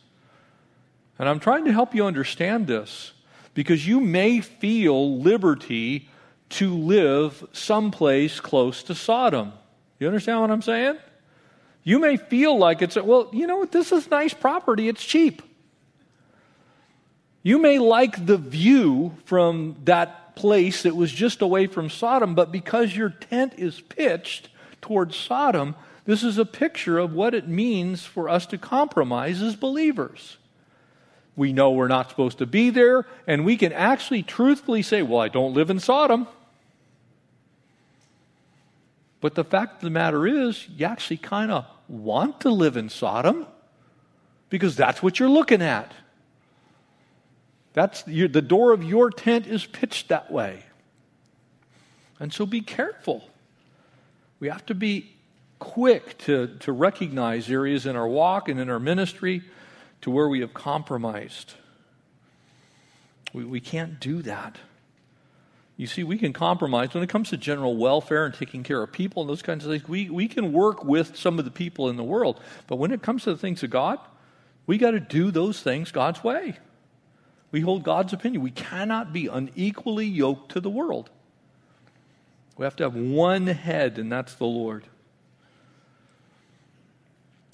And I'm trying to help you understand this because you may feel liberty to live someplace close to Sodom. You understand what I'm saying? You may feel like it's, well, you know what, this is nice property, it's cheap. You may like the view from that place that was just away from Sodom, but because your tent is pitched towards Sodom, this is a picture of what it means for us to compromise as believers. We know we're not supposed to be there, and we can actually truthfully say, Well, I don't live in Sodom. But the fact of the matter is, you actually kind of want to live in Sodom because that's what you're looking at. That's the door of your tent is pitched that way. And so be careful. We have to be quick to, to recognize areas in our walk and in our ministry to where we have compromised. We, we can't do that. You see, we can compromise when it comes to general welfare and taking care of people and those kinds of things. We, we can work with some of the people in the world. But when it comes to the things of God, we got to do those things God's way. We hold God's opinion. We cannot be unequally yoked to the world. We have to have one head, and that's the Lord.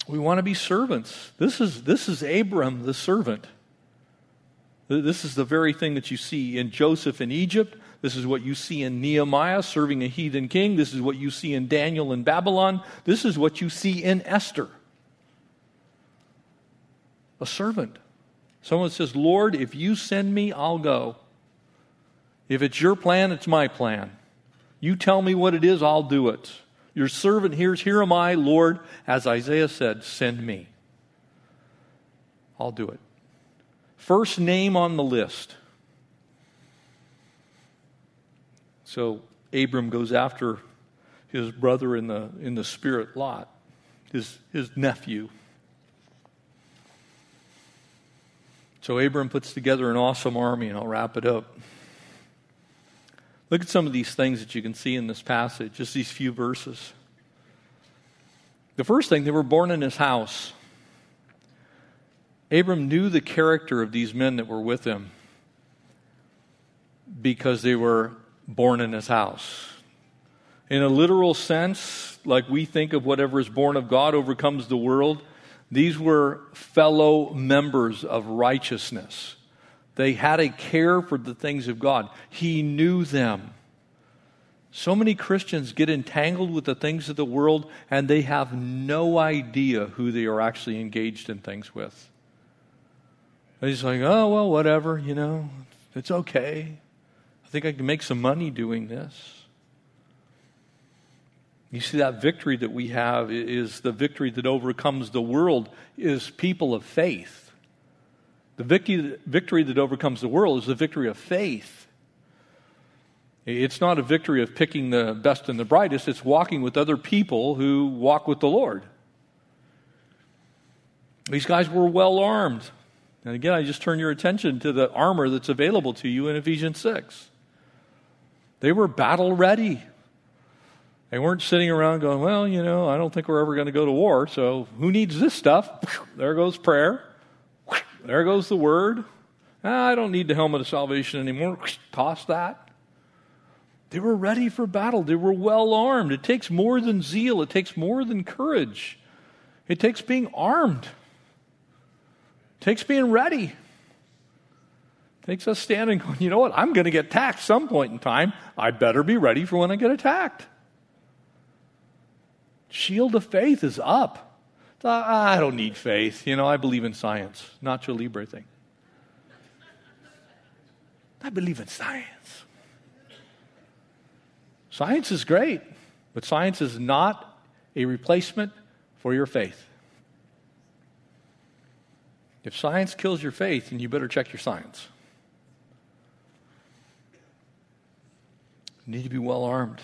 We want to be servants. This is, this is Abram, the servant. This is the very thing that you see in Joseph in Egypt. This is what you see in Nehemiah serving a heathen king. This is what you see in Daniel in Babylon. This is what you see in Esther. A servant. Someone says, Lord, if you send me, I'll go. If it's your plan, it's my plan. You tell me what it is, I'll do it. Your servant hears, Here am I, Lord, as Isaiah said, send me. I'll do it. First name on the list. So Abram goes after his brother in the, in the spirit, Lot, his, his nephew. So Abram puts together an awesome army, and I'll wrap it up. Look at some of these things that you can see in this passage, just these few verses. The first thing, they were born in his house. Abram knew the character of these men that were with him because they were born in his house. In a literal sense, like we think of whatever is born of God overcomes the world, these were fellow members of righteousness. They had a care for the things of God. He knew them. So many Christians get entangled with the things of the world and they have no idea who they are actually engaged in things with. They're just like, oh, well, whatever, you know, it's okay. Think I can make some money doing this. You see, that victory that we have is the victory that overcomes the world, is people of faith. The victory that overcomes the world is the victory of faith. It's not a victory of picking the best and the brightest, it's walking with other people who walk with the Lord. These guys were well armed. And again, I just turn your attention to the armor that's available to you in Ephesians 6. They were battle ready. They weren't sitting around going, well, you know, I don't think we're ever going to go to war, so who needs this stuff? There goes prayer. There goes the word. Ah, I don't need the helmet of salvation anymore. Toss that. They were ready for battle. They were well armed. It takes more than zeal, it takes more than courage. It takes being armed, it takes being ready. It takes us standing going, you know what? I'm going to get attacked some point in time. I better be ready for when I get attacked. Shield of faith is up. Ah, I don't need faith. You know, I believe in science. Nacho Libre thing. I believe in science. Science is great, but science is not a replacement for your faith. If science kills your faith, then you better check your science. You need to be well armed.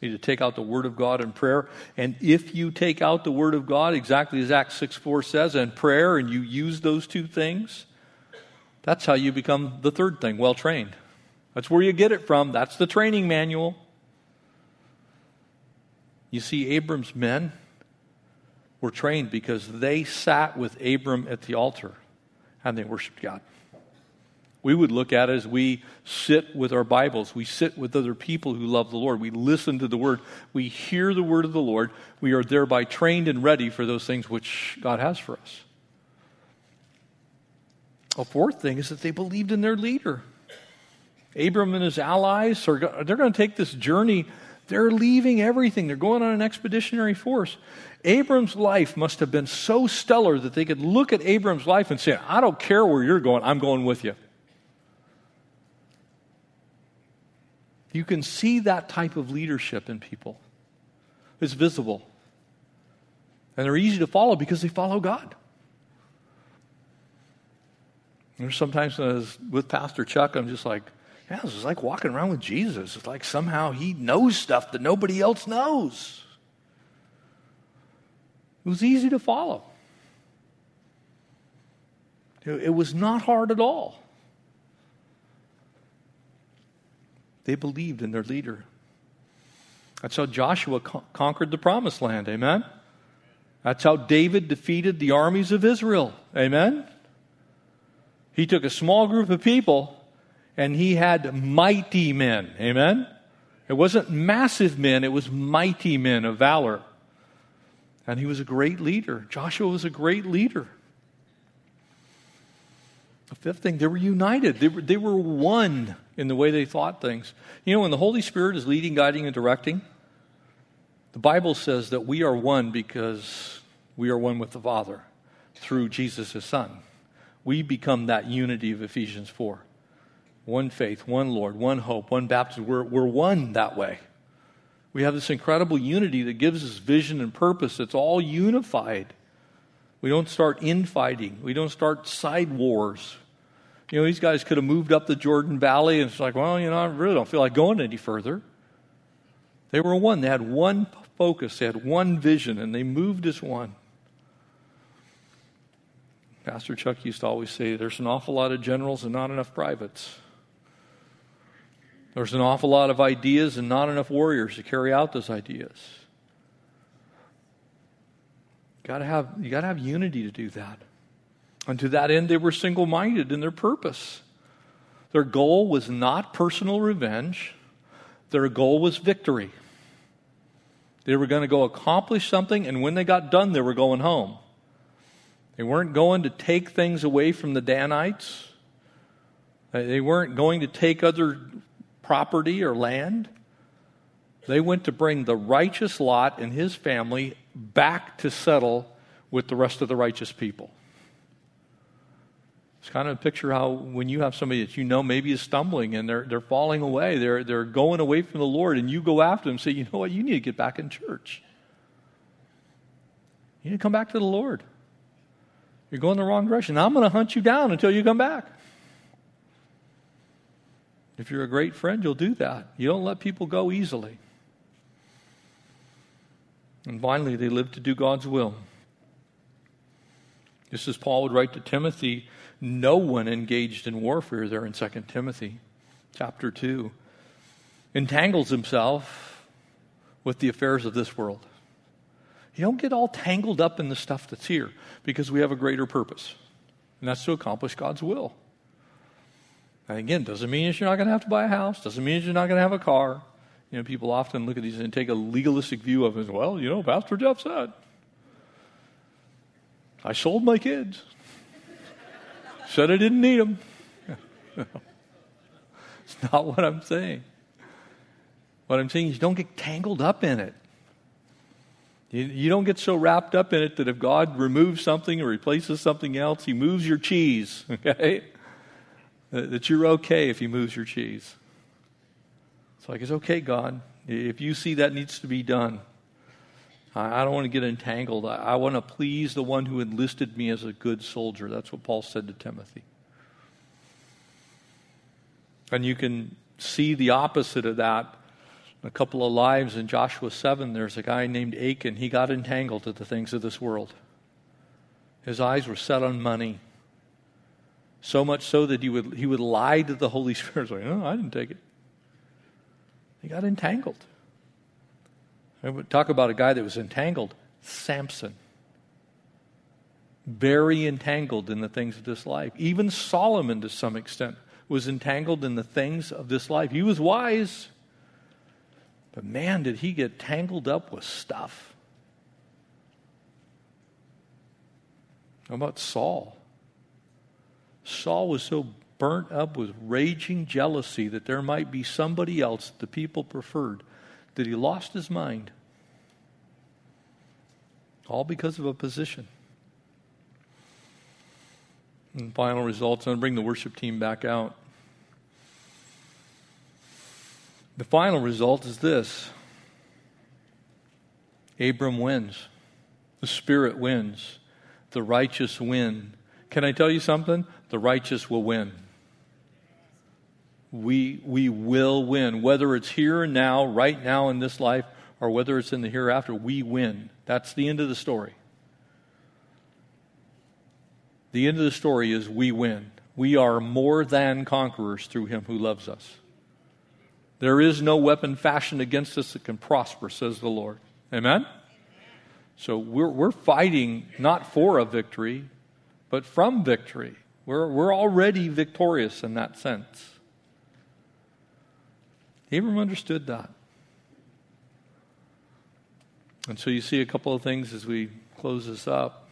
You need to take out the Word of God in prayer. And if you take out the Word of God, exactly as Acts 6 4 says, and prayer, and you use those two things, that's how you become the third thing, well trained. That's where you get it from. That's the training manual. You see, Abram's men were trained because they sat with Abram at the altar and they worshiped God we would look at it as we sit with our Bibles. We sit with other people who love the Lord. We listen to the Word. We hear the Word of the Lord. We are thereby trained and ready for those things which God has for us. A fourth thing is that they believed in their leader. Abram and his allies are they're going to take this journey. They're leaving everything. They're going on an expeditionary force. Abram's life must have been so stellar that they could look at Abram's life and say, I don't care where you're going, I'm going with you. You can see that type of leadership in people. It's visible. And they're easy to follow because they follow God. There's sometimes with Pastor Chuck, I'm just like, yeah, this is like walking around with Jesus. It's like somehow he knows stuff that nobody else knows. It was easy to follow. It was not hard at all. They believed in their leader. That's how Joshua co- conquered the promised land. Amen? That's how David defeated the armies of Israel. Amen? He took a small group of people and he had mighty men. Amen? It wasn't massive men, it was mighty men of valor. And he was a great leader. Joshua was a great leader. The fifth thing, they were united. They were, they were one in the way they thought things. You know, when the Holy Spirit is leading, guiding, and directing, the Bible says that we are one because we are one with the Father through Jesus, his Son. We become that unity of Ephesians 4. One faith, one Lord, one hope, one baptism. We're, we're one that way. We have this incredible unity that gives us vision and purpose. It's all unified. We don't start infighting. We don't start side wars. You know, these guys could have moved up the Jordan Valley and it's like, well, you know, I really don't feel like going any further. They were one. They had one focus, they had one vision, and they moved as one. Pastor Chuck used to always say there's an awful lot of generals and not enough privates. There's an awful lot of ideas and not enough warriors to carry out those ideas. Gotta have, you got to have unity to do that. And to that end, they were single minded in their purpose. Their goal was not personal revenge, their goal was victory. They were going to go accomplish something, and when they got done, they were going home. They weren't going to take things away from the Danites. They weren't going to take other property or land. They went to bring the righteous Lot and his family back to settle with the rest of the righteous people. It's kind of a picture how when you have somebody that you know maybe is stumbling and they're, they're falling away, they're, they're going away from the Lord, and you go after them and say, you know what, you need to get back in church. You need to come back to the Lord. You're going the wrong direction. I'm going to hunt you down until you come back. If you're a great friend, you'll do that. You don't let people go easily. And finally, they live to do God's will. This is Paul would write to Timothy, no one engaged in warfare there in 2 Timothy chapter 2 entangles himself with the affairs of this world. You don't get all tangled up in the stuff that's here because we have a greater purpose, and that's to accomplish God's will. And again, doesn't mean that you're not going to have to buy a house, doesn't mean that you're not going to have a car. You know, people often look at these and take a legalistic view of it. Well, you know, Pastor Jeff said, I sold my kids. Said I didn't need them. it's not what I'm saying. What I'm saying is don't get tangled up in it. You, don't get so wrapped up in it that if God removes something or replaces something else, He moves your cheese, okay? That you're okay if He moves your cheese. It's like, it's okay, God. If you see that needs to be done, I don't want to get entangled. I want to please the one who enlisted me as a good soldier. That's what Paul said to Timothy. And you can see the opposite of that. A couple of lives in Joshua 7, there's a guy named Achan. He got entangled to the things of this world. His eyes were set on money. So much so that he would, he would lie to the Holy Spirit. Like, no, I didn't take it. He got entangled. Talk about a guy that was entangled Samson. Very entangled in the things of this life. Even Solomon, to some extent, was entangled in the things of this life. He was wise, but man, did he get tangled up with stuff. How about Saul? Saul was so burnt up with raging jealousy that there might be somebody else the people preferred, that he lost his mind. All because of a position. And final results, I'm going to bring the worship team back out. The final result is this Abram wins, the Spirit wins, the righteous win. Can I tell you something? The righteous will win we, we will win. Whether it's here and now, right now in this life, or whether it's in the hereafter, we win. That's the end of the story. The end of the story is we win. We are more than conquerors through him who loves us. There is no weapon fashioned against us that can prosper, says the Lord. Amen? So we're, we're fighting not for a victory, but from victory. We're, we're already victorious in that sense. Abram understood that. And so you see a couple of things as we close this up.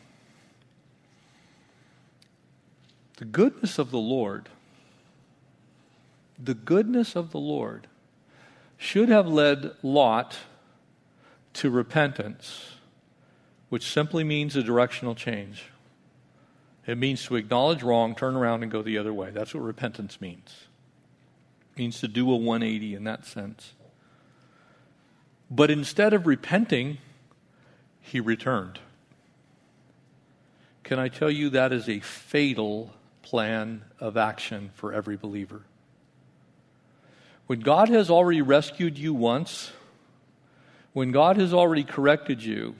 The goodness of the Lord, the goodness of the Lord should have led Lot to repentance, which simply means a directional change. It means to acknowledge wrong, turn around, and go the other way. That's what repentance means means to do a 180 in that sense. But instead of repenting, he returned. Can I tell you that is a fatal plan of action for every believer? When God has already rescued you once, when God has already corrected you,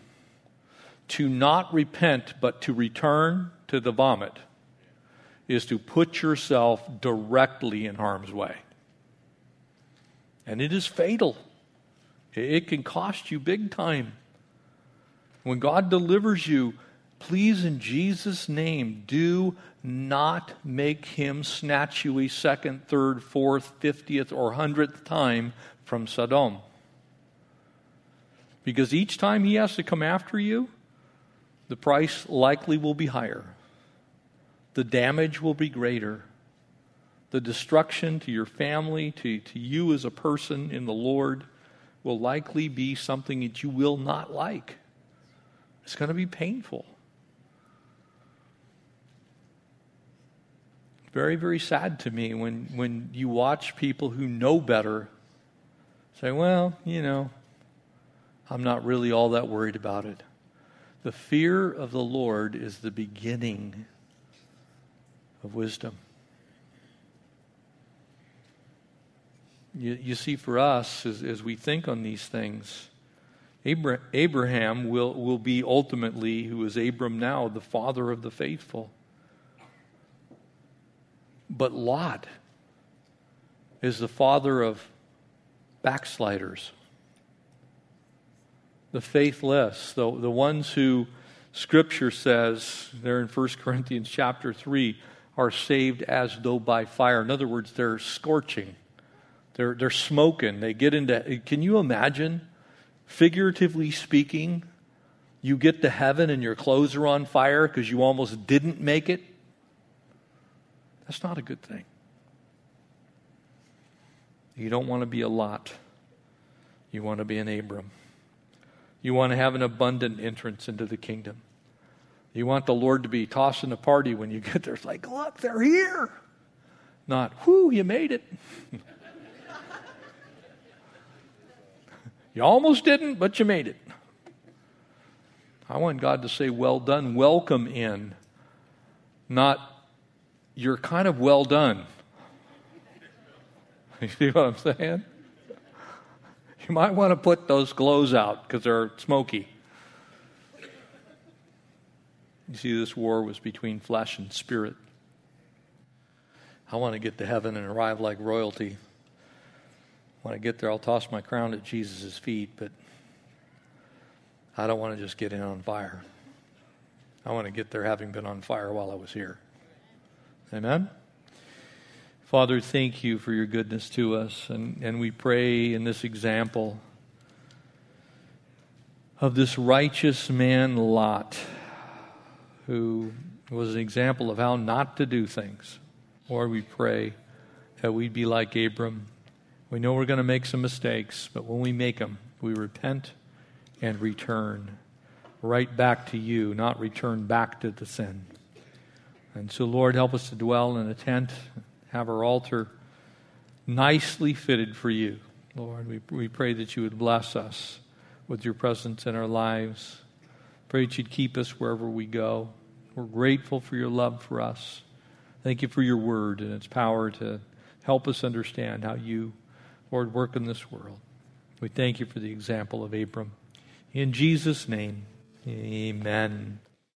to not repent but to return to the vomit is to put yourself directly in harm's way. And it is fatal. It can cost you big time. When God delivers you, please, in Jesus' name, do not make him snatch you a second, third, fourth, fiftieth, or hundredth time from Sodom. Because each time he has to come after you, the price likely will be higher. The damage will be greater. The destruction to your family, to, to you as a person in the Lord, will likely be something that you will not like. It's going to be painful. Very, very sad to me when, when you watch people who know better say, well, you know, I'm not really all that worried about it. The fear of the Lord is the beginning of wisdom. You, you see, for us, as, as we think on these things, Abraham will, will be ultimately, who is Abram now, the father of the faithful. But Lot is the father of backsliders, the faithless, the, the ones who Scripture says there in 1 Corinthians chapter 3 are saved as though by fire. In other words, they're scorching, they're, they're smoking. They get into, can you imagine? Figuratively speaking, you get to heaven and your clothes are on fire because you almost didn't make it. That's not a good thing. You don't want to be a Lot. You want to be an Abram. You want to have an abundant entrance into the kingdom. You want the Lord to be tossing a party when you get there. It's like, look, they're here. Not, whoo, you made it. You almost didn't, but you made it. I want God to say, Well done, welcome in, not, You're kind of well done. You see what I'm saying? You might want to put those glows out because they're smoky. You see, this war was between flesh and spirit. I want to get to heaven and arrive like royalty. When I get there, I'll toss my crown at Jesus' feet, but I don't want to just get in on fire. I want to get there having been on fire while I was here. Amen? Father, thank you for your goodness to us. And, and we pray in this example of this righteous man, Lot, who was an example of how not to do things. Lord, we pray that we'd be like Abram we know we're going to make some mistakes, but when we make them, we repent and return right back to you, not return back to the sin. And so, Lord, help us to dwell in a tent, have our altar nicely fitted for you. Lord, we, we pray that you would bless us with your presence in our lives. Pray that you'd keep us wherever we go. We're grateful for your love for us. Thank you for your word and its power to help us understand how you Lord, work in this world. We thank you for the example of Abram. In Jesus' name, amen.